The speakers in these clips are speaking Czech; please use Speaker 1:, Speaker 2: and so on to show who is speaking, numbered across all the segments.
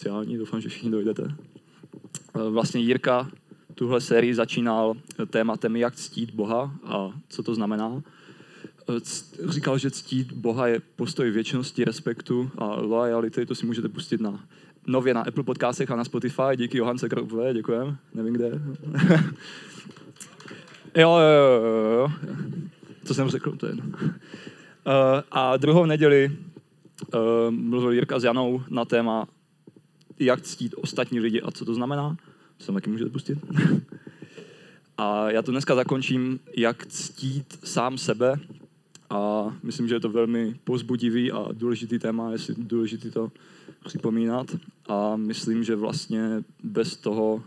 Speaker 1: sociální, doufám, že všichni dojdete. Vlastně Jirka tuhle sérii začínal tématem, jak ctít Boha a co to znamená. Říkal, že ctít Boha je postoj věčnosti, respektu a lojality, to si můžete pustit na nově na Apple podcastech a na Spotify, díky Johance Kropové, děkujem, nevím kde. jo, jo, jo, jo, co jsem řekl, to je jedno. Uh, a druhou neděli mluvil Jirka s Janou na téma, jak ctít ostatní lidi a co to znamená. To jsem taky můžete pustit. a já to dneska zakončím, jak ctít sám sebe. A myslím, že je to velmi pozbudivý a důležitý téma, jestli důležitý to připomínat. A myslím, že vlastně bez toho,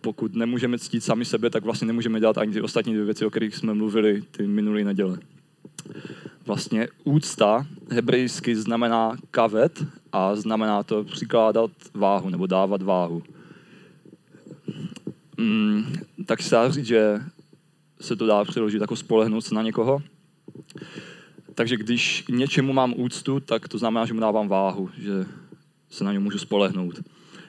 Speaker 1: pokud nemůžeme ctít sami sebe, tak vlastně nemůžeme dělat ani ty ostatní dvě věci, o kterých jsme mluvili ty minulé neděle. Vlastně úcta hebrejsky znamená kavet a znamená to přikládat váhu nebo dávat váhu. Mm, tak se dá říct, že se to dá přeložit jako spolehnout se na někoho. Takže když něčemu mám úctu, tak to znamená, že mu dávám váhu, že se na něj můžu spolehnout.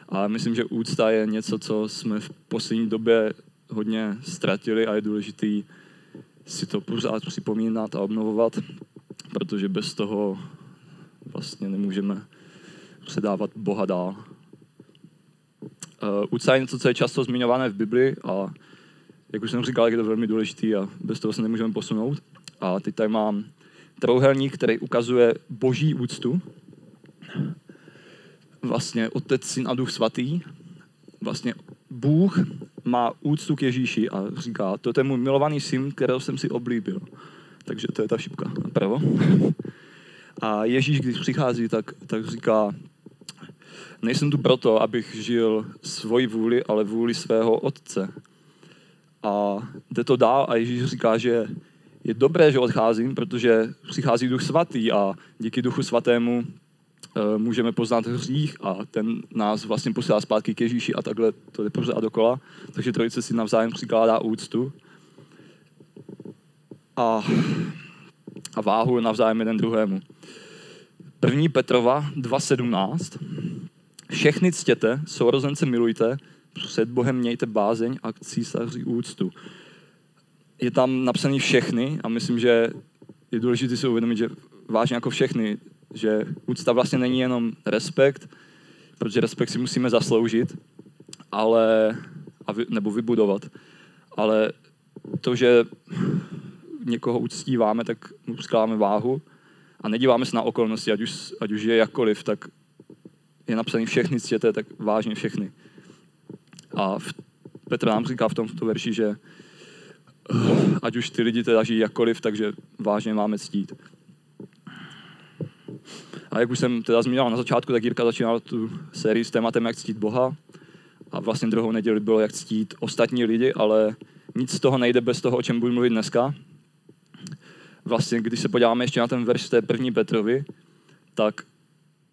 Speaker 1: A myslím, že úcta je něco, co jsme v poslední době hodně ztratili a je důležitý si to pořád připomínat a obnovovat, protože bez toho vlastně nemůžeme předávat Boha dál. Uh, úcta je něco, co je často zmiňované v Bibli a jak už jsem říkal, je to velmi důležitý a bez toho se nemůžeme posunout. A teď tady mám trouhelník, který ukazuje boží úctu. Vlastně Otec, Syn a Duch Svatý. Vlastně Bůh má úctu k Ježíši a říká, to je můj milovaný syn, kterého jsem si oblíbil. Takže to je ta šipka napravo. A Ježíš, když přichází, tak, tak říká, nejsem tu proto, abych žil svoji vůli, ale vůli svého otce. A jde to dál a Ježíš říká, že je dobré, že odcházím, protože přichází Duch Svatý a díky Duchu Svatému můžeme poznat hřích a ten nás vlastně posílá zpátky k Ježíši a takhle to je pořád dokola. Takže trojice si navzájem přikládá úctu a, a váhu navzájem jeden druhému. První Petrova 2.17. Všechny ctěte, sourozence milujte, před Bohem mějte bázeň a k císaři úctu je tam napsaný všechny a myslím, že je důležité si uvědomit, že vážně jako všechny, že úcta vlastně není jenom respekt, protože respekt si musíme zasloužit, ale, a vy, nebo vybudovat, ale to, že někoho uctíváme, tak mu skládáme váhu a nedíváme se na okolnosti, ať už, ať už je jakkoliv, tak je napsaný všechny ctěte, tak vážně všechny. A v, Petr nám říká v tomto verši, že ať už ty lidi teda žijí jakkoliv, takže vážně máme ctít. A jak už jsem teda zmínil na začátku, tak Jirka začínal tu sérii s tématem, jak ctít Boha. A vlastně druhou neděli bylo, jak ctít ostatní lidi, ale nic z toho nejde bez toho, o čem budu mluvit dneska. Vlastně, když se podíváme ještě na ten verš té první Petrovi, tak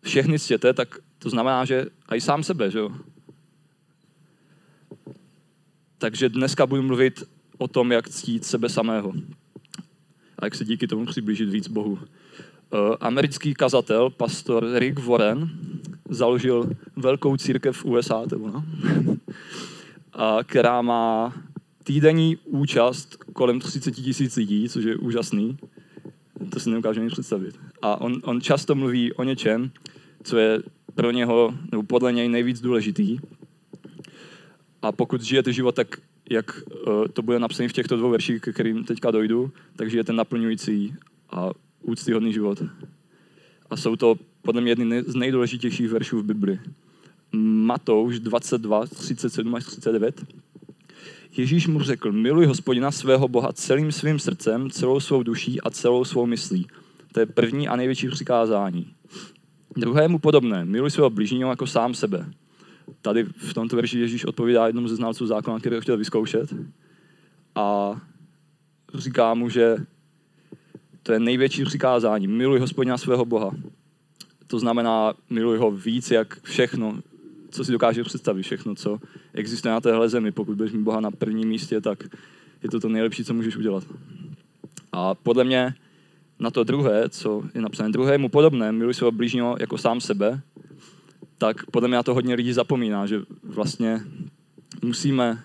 Speaker 1: všechny ctěte, tak to znamená, že i sám sebe, že jo? Takže dneska budu mluvit o tom, jak ctít sebe samého a jak se díky tomu přiblížit víc Bohu. Eh, americký kazatel, pastor Rick Warren, založil velkou církev v USA, nebo no, a která má týdenní účast kolem 30 tisíc lidí, což je úžasný. To si nemůžu ani představit. A on, on často mluví o něčem, co je pro něho, nebo podle něj nejvíc důležitý. A pokud žijete život tak, jak uh, to bude napsané v těchto dvou verších, kterým teďka dojdu, takže je ten naplňující a úctyhodný život. A jsou to podle mě jedny z nejdůležitějších veršů v Bibli. Matouš 22, 37 až 39. Ježíš mu řekl, miluj hospodina svého Boha celým svým srdcem, celou svou duší a celou svou myslí. To je první a největší přikázání. Druhému podobné, miluj svého blížního jako sám sebe tady v tomto verši Ježíš odpovídá jednomu ze znalců zákona, který ho chtěl vyzkoušet. A říká mu, že to je největší přikázání. Miluj hospodina svého Boha. To znamená, miluj ho víc, jak všechno, co si dokáže představit, všechno, co existuje na téhle zemi. Pokud budeš mít Boha na prvním místě, tak je to to nejlepší, co můžeš udělat. A podle mě na to druhé, co je napsané druhému podobné, miluj svého blížního jako sám sebe, tak podle mě na to hodně lidí zapomíná, že vlastně musíme,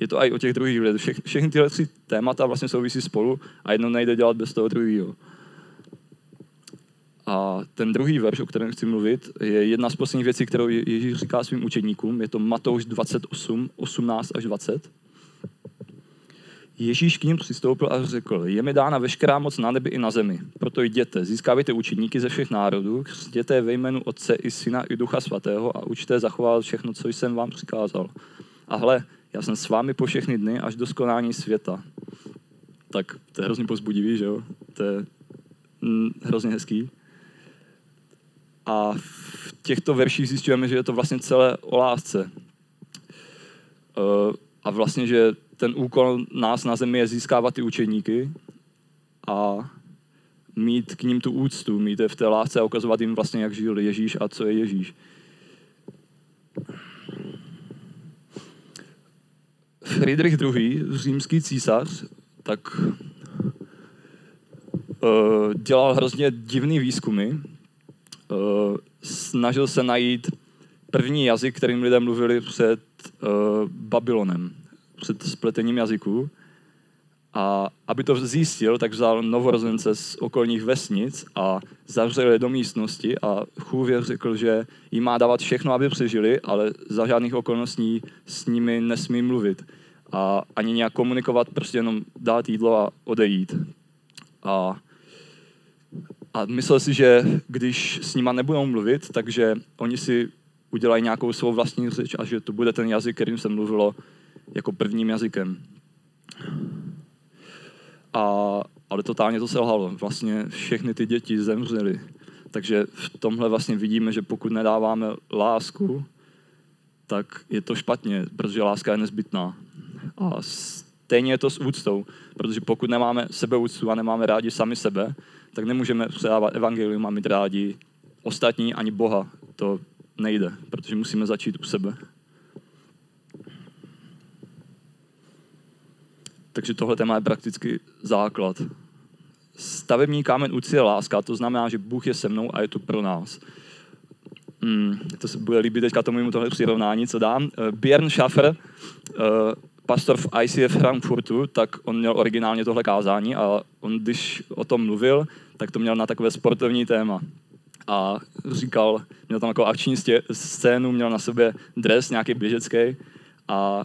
Speaker 1: je to i o těch druhých lidech, Vše, všechny tyhle tři témata vlastně souvisí spolu a jedno nejde dělat bez toho druhého. A ten druhý verš, o kterém chci mluvit, je jedna z posledních věcí, kterou Ježíš říká svým učedníkům. Je to Matouš 28, 18 až 20. Ježíš k ním přistoupil a řekl, je mi dána veškerá moc na nebi i na zemi. Proto jděte, získávajte učedníky ze všech národů, křtěte ve jménu Otce i Syna i Ducha Svatého a učte zachovat všechno, co jsem vám přikázal. A hle, já jsem s vámi po všechny dny až do skonání světa. Tak to je hrozně pozbudivý, že jo? To je mm, hrozně hezký. A v těchto verších zjistujeme, že je to vlastně celé o lásce. Uh, a vlastně, že ten úkol nás na zemi je získávat ty učeníky a mít k ním tu úctu, mít je v té lásce a ukazovat jim vlastně, jak žil Ježíš a co je Ježíš. Friedrich II., římský císař, tak uh, dělal hrozně divný výzkumy. Uh, snažil se najít první jazyk, kterým lidé mluvili před uh, Babylonem před spletením jazyků. A aby to zjistil, tak vzal novorozence z okolních vesnic a zavřel je do místnosti a chůvě řekl, že jim má dávat všechno, aby přežili, ale za žádných okolností s nimi nesmí mluvit. A ani nějak komunikovat, prostě jenom dát jídlo a odejít. A, a myslel si, že když s nima nebudou mluvit, takže oni si udělají nějakou svou vlastní řeč a že to bude ten jazyk, kterým se mluvilo jako prvním jazykem. A, ale totálně to selhalo. Vlastně všechny ty děti zemřely. Takže v tomhle vlastně vidíme, že pokud nedáváme lásku, tak je to špatně, protože láska je nezbytná. A stejně je to s úctou, protože pokud nemáme sebeúctu a nemáme rádi sami sebe, tak nemůžeme předávat evangelium a mít rádi ostatní ani Boha. To nejde, protože musíme začít u sebe. Takže tohle téma je prakticky základ. Stavební kámen úcty je láska, to znamená, že Bůh je se mnou a je tu pro nás. Hmm, to se bude líbit teďka tomu tohle přirovnání, co dám. Uh, Björn Schaffer, uh, pastor v ICF Frankfurtu, tak on měl originálně tohle kázání a on, když o tom mluvil, tak to měl na takové sportovní téma. A říkal, měl tam jako akční scénu, měl na sobě dres nějaký běžecký a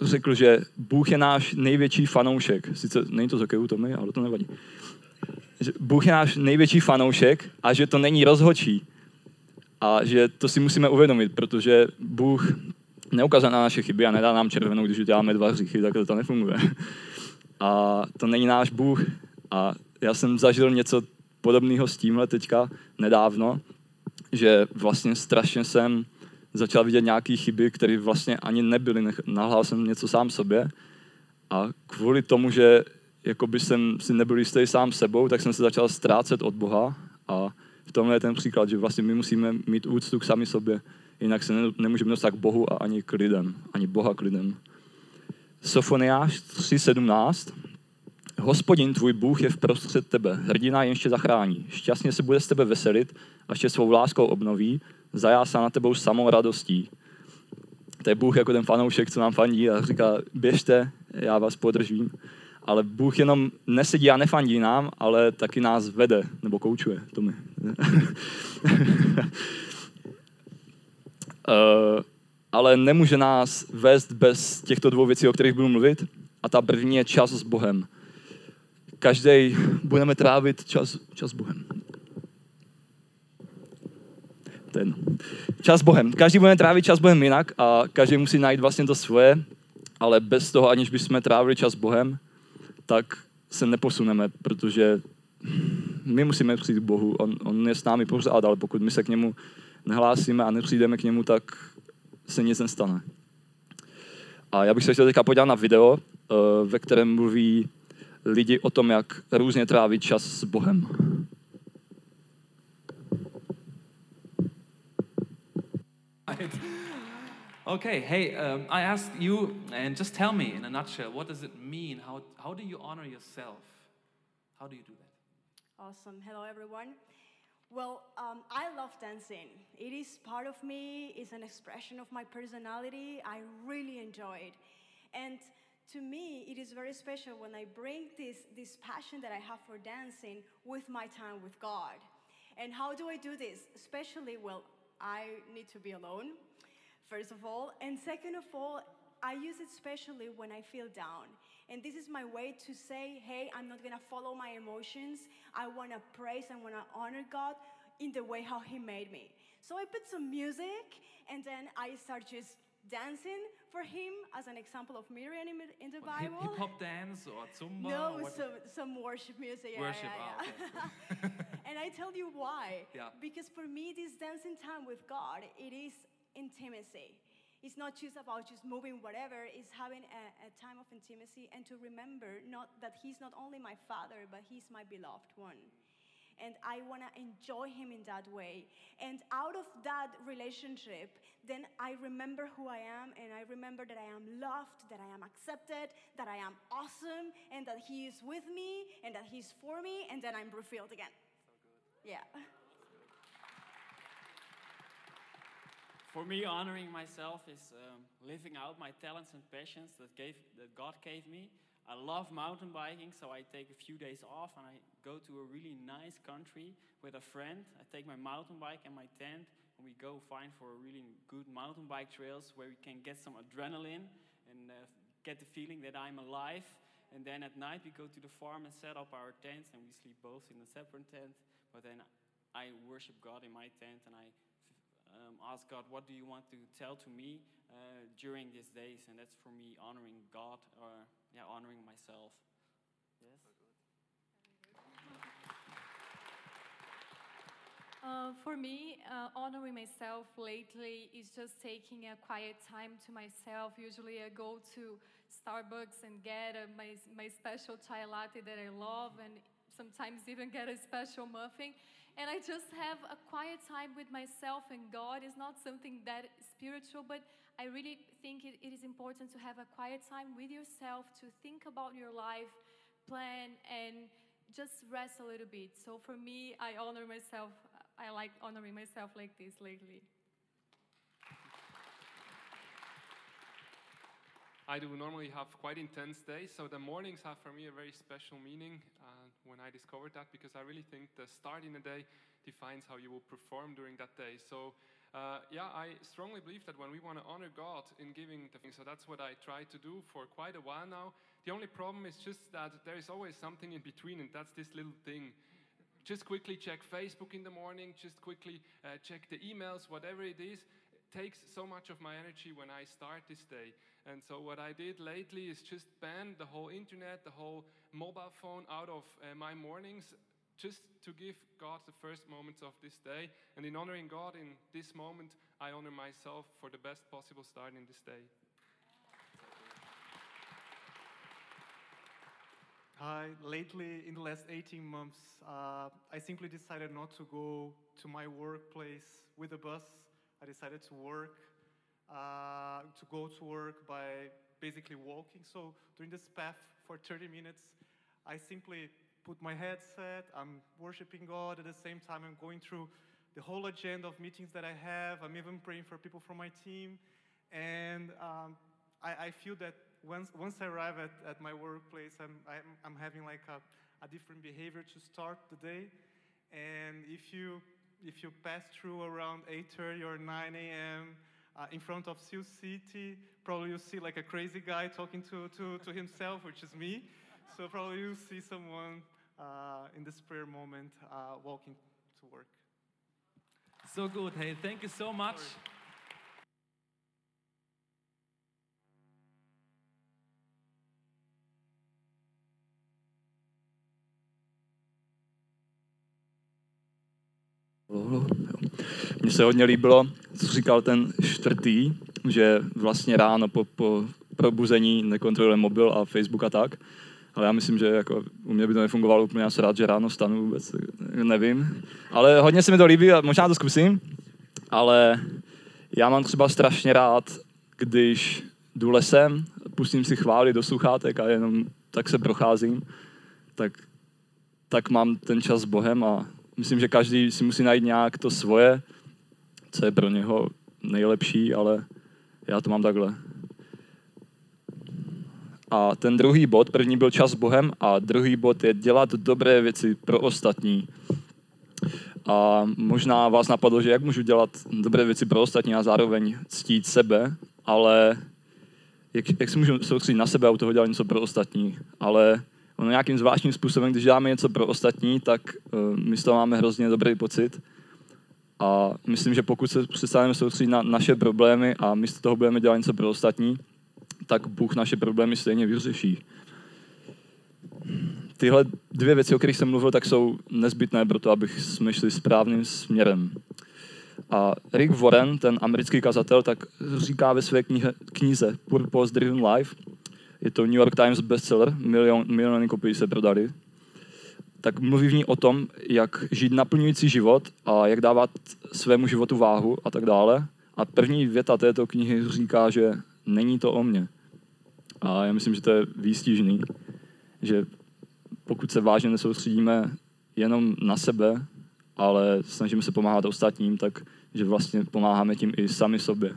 Speaker 1: řekl, že Bůh je náš největší fanoušek. Sice není to z hokeju, Tomy, ale to nevadí. Že Bůh je náš největší fanoušek a že to není rozhočí. A že to si musíme uvědomit, protože Bůh neukazuje na naše chyby a nedá nám červenou, když uděláme dva hříchy, tak to nefunguje. A to není náš Bůh. A já jsem zažil něco podobného s tímhle teďka nedávno, že vlastně strašně jsem začal vidět nějaké chyby, které vlastně ani nebyly. Nahlál jsem něco sám sobě a kvůli tomu, že jakoby jsem si nebyl jistý sám sebou, tak jsem se začal ztrácet od Boha a v tomhle je ten příklad, že vlastně my musíme mít úctu k sami sobě, jinak se nemůžeme dostat k Bohu a ani k lidem, ani Boha k lidem. Sofoniáš 3.17 Hospodin tvůj Bůh je v prostřed tebe, hrdina ještě zachrání. Šťastně se bude z tebe veselit, až tě svou láskou obnoví, zajásá na tebou samou radostí. To je Bůh jako ten fanoušek, co nám fandí a říká, běžte, já vás podržím. Ale Bůh jenom nesedí a nefandí nám, ale taky nás vede, nebo koučuje. To mi. uh, ale nemůže nás vést bez těchto dvou věcí, o kterých budu mluvit. A ta první je čas s Bohem. Každý budeme trávit čas, čas s Bohem ten čas Bohem. Každý budeme trávit čas Bohem jinak a každý musí najít vlastně to svoje, ale bez toho, aniž bychom trávili čas Bohem, tak se neposuneme, protože my musíme přijít k Bohu. On, on je s námi pořád, ale pokud my se k němu nehlásíme a nepřijdeme k němu, tak se nic nestane. A já bych se chtěl teďka podívat na video, eh, ve kterém mluví lidi o tom, jak různě trávit čas s Bohem.
Speaker 2: Okay, hey, um, I asked you, and just tell me in a nutshell, what does it mean? How, how do you honor yourself? How do you do that?
Speaker 3: Awesome. Hello, everyone. Well, um, I love dancing. It is part of me, it's an expression of my personality. I really enjoy it. And to me, it is very special when I bring this, this passion that I have for dancing with my time with God. And how do I do this? Especially, well, I need to be alone, first of all. And second of all, I use it especially when I feel down. And this is my way to say, hey, I'm not gonna follow my emotions. I wanna praise I wanna honor God in the way how He made me. So I put some music and then I start just dancing for Him as an example of Miriam in, the
Speaker 2: Hip
Speaker 3: Bible.
Speaker 2: hop dance or Zumba?
Speaker 3: No,
Speaker 2: or
Speaker 3: some, some worship music.
Speaker 2: Worship.
Speaker 3: yeah,
Speaker 2: ah,
Speaker 3: yeah.
Speaker 2: okay.
Speaker 3: and I tell you why.
Speaker 2: Yeah.
Speaker 3: Because for me, this dancing time with God, it is intimacy. It's not just about just moving whatever, it's having a, a time of intimacy and to remember not that He's not only my Father, but He's my beloved one. And I want to enjoy Him in that way. And out of that relationship, then I remember who I am, and I remember that I am loved, that I am accepted, that I am awesome, and that He is with me, and that He's for me, and then I'm refilled again. Yeah.
Speaker 4: For me, honoring myself is um, living out my talents and passions that, gave, that God gave me. I love mountain biking, so I take a few days off and I go to a really nice country with a friend. I take my mountain bike and my tent, and we go find for a really good mountain bike trails where we can get some adrenaline and uh, get the feeling that I'm alive. And then at night we go to the farm and set up our tents, and we sleep both in a separate tent. But then I worship God in my tent, and I um, ask God, what do you want to tell to me uh, during these days? And that's for me honoring God or yeah, honoring myself. Yes.
Speaker 5: Uh, for me, uh, honoring myself lately is just taking a quiet time to myself. Usually, I go to Starbucks and get uh, my, my special chai latte that I love, and sometimes even get a special muffin. And I just have a quiet time with myself and God. It's not something that spiritual, but I really think it, it is important to have a quiet time with yourself to think about your life, plan, and just rest a little bit. So for me, I honor myself. I like honoring myself like this lately.
Speaker 6: I do normally have quite intense days, so the mornings have for me a very special meaning uh, when I discovered that because I really think the start in a day defines how you will perform during that day. So, uh, yeah, I strongly believe that when we want to honor God in giving the things, so that's what I try to do for quite a while now. The only problem is just that there is always something in between, and that's this little thing just quickly check Facebook in the morning, just quickly uh, check the emails, whatever it is. Takes so much of my energy when I start this day. And so, what I did lately is just ban the whole internet, the whole mobile phone out of uh, my mornings, just to give God the first moments of this day. And in honoring God in this moment, I honor myself for the best possible start in this day.
Speaker 7: Hi, lately in the last 18 months, uh, I simply decided not to go to my workplace with a bus. I decided to work, uh, to go to work by basically walking. So during this path for 30 minutes, I simply put my headset, I'm worshiping God at the same time, I'm going through the whole agenda of meetings that I have. I'm even praying for people from my team. And um, I, I feel that once, once I arrive at, at my workplace, I'm, I'm, I'm having like a, a different behavior to start the day. And if you, if you pass through around 8.30 or 9 a.m. Uh, in front of Sioux City, probably you'll see like a crazy guy talking to, to, to himself, which is me. So probably you'll see someone uh, in this prayer moment uh, walking to work.
Speaker 2: So good. Hey, thank you so much.
Speaker 1: Mně se hodně líbilo, co říkal ten čtvrtý, že vlastně ráno po, po probuzení nekontroluje mobil a Facebook a tak. Ale já myslím, že jako u mě by to nefungovalo úplně, já se rád, že ráno stanu vůbec, nevím. Ale hodně se mi to líbí a možná to zkusím. Ale já mám třeba strašně rád, když jdu lesem, pustím si chvály do sluchátek a jenom tak se procházím, tak, tak mám ten čas s Bohem a myslím, že každý si musí najít nějak to svoje, co je pro něho nejlepší, ale já to mám takhle. A ten druhý bod, první byl čas s Bohem a druhý bod je dělat dobré věci pro ostatní. A možná vás napadlo, že jak můžu dělat dobré věci pro ostatní a zároveň ctít sebe, ale jak, jak si můžu soustředit na sebe a u toho dělat něco pro ostatní. Ale ono nějakým zvláštním způsobem, když děláme něco pro ostatní, tak uh, my z toho máme hrozně dobrý pocit. A myslím, že pokud se přestaneme soustředit na naše problémy a místo toho budeme dělat něco pro ostatní, tak Bůh naše problémy stejně vyřeší. Tyhle dvě věci, o kterých jsem mluvil, tak jsou nezbytné pro to, abych jsme šli správným směrem. A Rick Warren, ten americký kazatel, tak říká ve své knihe, knize Purpose Driven Life, je to New York Times bestseller, milion, miliony kopií se prodali, tak mluví v ní o tom, jak žít naplňující život a jak dávat svému životu váhu a tak dále. A první věta této knihy říká, že není to o mně. A já myslím, že to je výstižný, že pokud se vážně nesoustředíme jenom na sebe, ale snažíme se pomáhat ostatním, tak že vlastně pomáháme tím i sami sobě.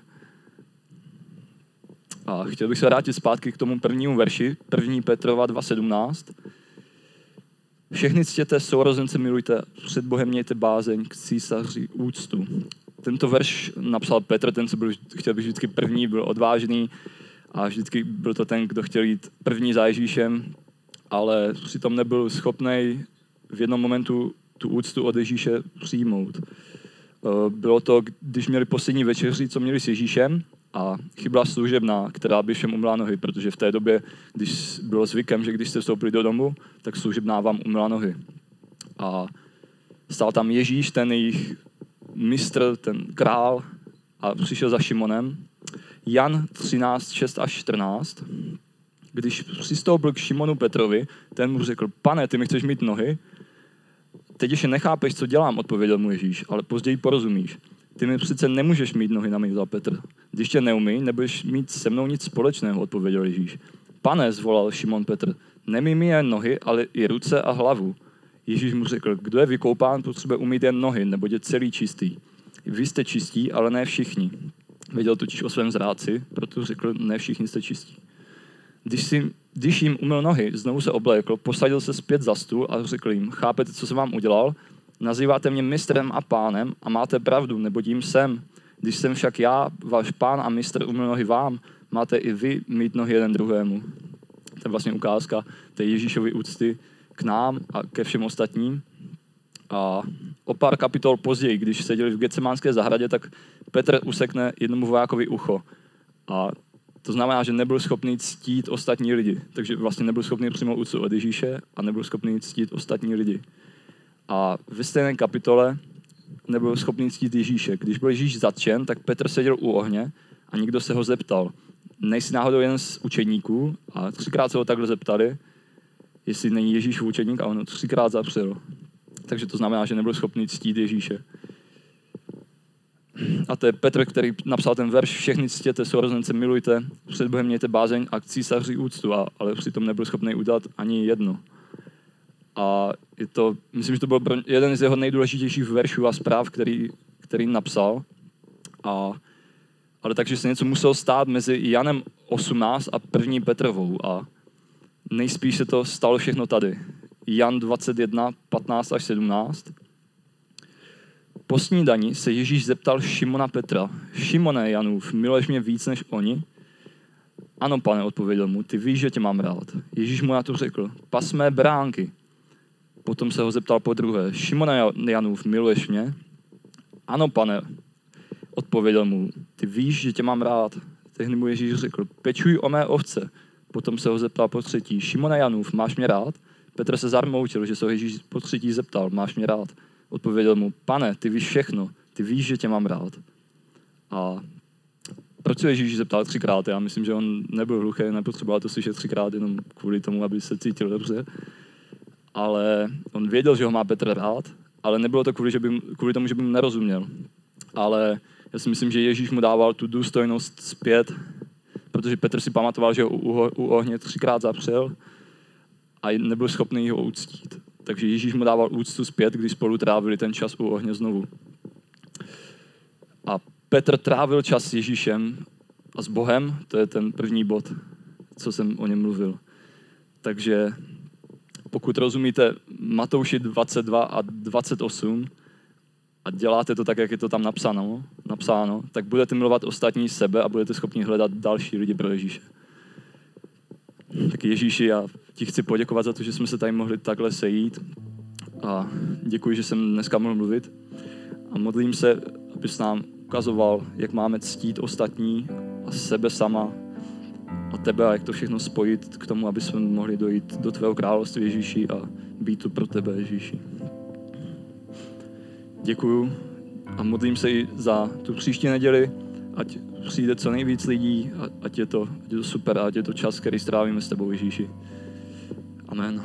Speaker 1: A chtěl bych se vrátit zpátky k tomu prvnímu verši, 1. Petrova 2.17. Všechny ctěte, sourozence milujte, před Bohem mějte bázeň, k císaři úctu. Tento verš napsal Petr, ten, co byl, chtěl být vždycky první, byl odvážný a vždycky byl to ten, kdo chtěl jít první za Ježíšem, ale přitom nebyl schopný v jednom momentu tu úctu od Ježíše přijmout. Eh, bylo to, když měli poslední večeři, co měli s Ježíšem a chybla služebná, která by všem umyla nohy, protože v té době, když bylo zvykem, že když jste vstoupili do domu, tak služebná vám umyla nohy. A stál tam Ježíš, ten jejich mistr, ten král a přišel za Šimonem. Jan 13, 6 až 14. Když přistoupil k Šimonu Petrovi, ten mu řekl, pane, ty mi chceš mít nohy? Teď ještě nechápeš, co dělám, odpověděl mu Ježíš, ale později porozumíš. Ty mi přece nemůžeš mít nohy na mě, za Petr. Když tě neumí, nebudeš mít se mnou nic společného, odpověděl Ježíš. Pane, zvolal Šimon Petr, nemí mi jen nohy, ale i ruce a hlavu. Ježíš mu řekl, kdo je vykoupán, potřebuje umít jen nohy, nebo je celý čistý. Vy jste čistí, ale ne všichni. Věděl totiž o svém zráci, proto řekl, ne všichni jste čistí. Když, si, když jim umyl nohy, znovu se oblékl, posadil se zpět za stůl a řekl jim, chápete, co jsem vám udělal? Nazýváte mě mistrem a pánem a máte pravdu, nebo tím jsem. Když jsem však já, váš pán a mistr umyl nohy vám, máte i vy mít nohy jeden druhému. To je vlastně ukázka té Ježíšovy úcty k nám a ke všem ostatním. A o pár kapitol později, když seděli v Getsemánské zahradě, tak Petr usekne jednomu vojákovi ucho. A to znamená, že nebyl schopný ctít ostatní lidi. Takže vlastně nebyl schopný přijmout úctu od Ježíše a nebyl schopný ctít ostatní lidi. A ve stejné kapitole nebyl schopný ctít Ježíše. Když byl Ježíš zatčen, tak Petr seděl u ohně a někdo se ho zeptal, nejsi náhodou jeden z učeníků? A třikrát se ho takhle zeptali, jestli není Ježíš učeník a on třikrát zapřel. Takže to znamená, že nebyl schopný ctít Ježíše. A to je Petr, který napsal ten verš, všechny ctěte, sourozence milujte, před Bohem mějte bázeň a k císaři úctu, a, ale přitom nebyl schopný udělat ani jedno. A je to, myslím, že to byl jeden z jeho nejdůležitějších veršů a zpráv, který, který napsal. A, ale takže se něco muselo stát mezi Janem 18 a první Petrovou a nejspíš se to stalo všechno tady. Jan 21, 15 až 17. Po snídani se Ježíš zeptal Šimona Petra, Šimone Janův, miluješ mě víc než oni? Ano, pane, odpověděl mu, ty víš, že tě mám rád. Ježíš mu na to řekl, pas mé bránky. Potom se ho zeptal po druhé, Šimone Janův, miluješ mě? Ano, pane, odpověděl mu, ty víš, že tě mám rád. Tehdy mu Ježíš řekl, pečuj o mé ovce. Potom se ho zeptal po třetí, Šimone Janův, máš mě rád? Petr se zarmoutil, že se ho Ježíš po třetí zeptal, máš mě rád? Odpověděl mu, pane, ty víš všechno, ty víš, že tě mám rád. A proč se Ježíš zeptal třikrát? Já myslím, že on nebyl hluchý, nepotřeboval to slyšet třikrát jenom kvůli tomu, aby se cítil dobře. Ale on věděl, že ho má Petr rád, ale nebylo to kvůli, že by, kvůli tomu, že by mu nerozuměl. Ale já si myslím, že Ježíš mu dával tu důstojnost zpět, protože Petr si pamatoval, že ho u, u ohně třikrát zapřel a nebyl schopný ho uctít. takže Ježíš mu dával úctu zpět, když spolu trávili ten čas u ohně znovu. A Petr trávil čas s Ježíšem a s Bohem, to je ten první bod, co jsem o něm mluvil. Takže pokud rozumíte Matouši 22 a 28 a děláte to tak, jak je to tam napsáno, napsáno, tak budete milovat ostatní sebe a budete schopni hledat další lidi pro Ježíše. Tak Ježíši, já ti chci poděkovat za to, že jsme se tady mohli takhle sejít a děkuji, že jsem dneska mohl mluvit a modlím se, abys nám ukazoval, jak máme ctít ostatní a sebe sama a tebe a jak to všechno spojit k tomu, aby jsme mohli dojít do tvého království Ježíši a být tu pro tebe Ježíši. Děkuju a modlím se i za tu příští neděli, ať přijde co nejvíc lidí, ať je to, ať je to super, ať je to čas, který strávíme s tebou Ježíši. Amen.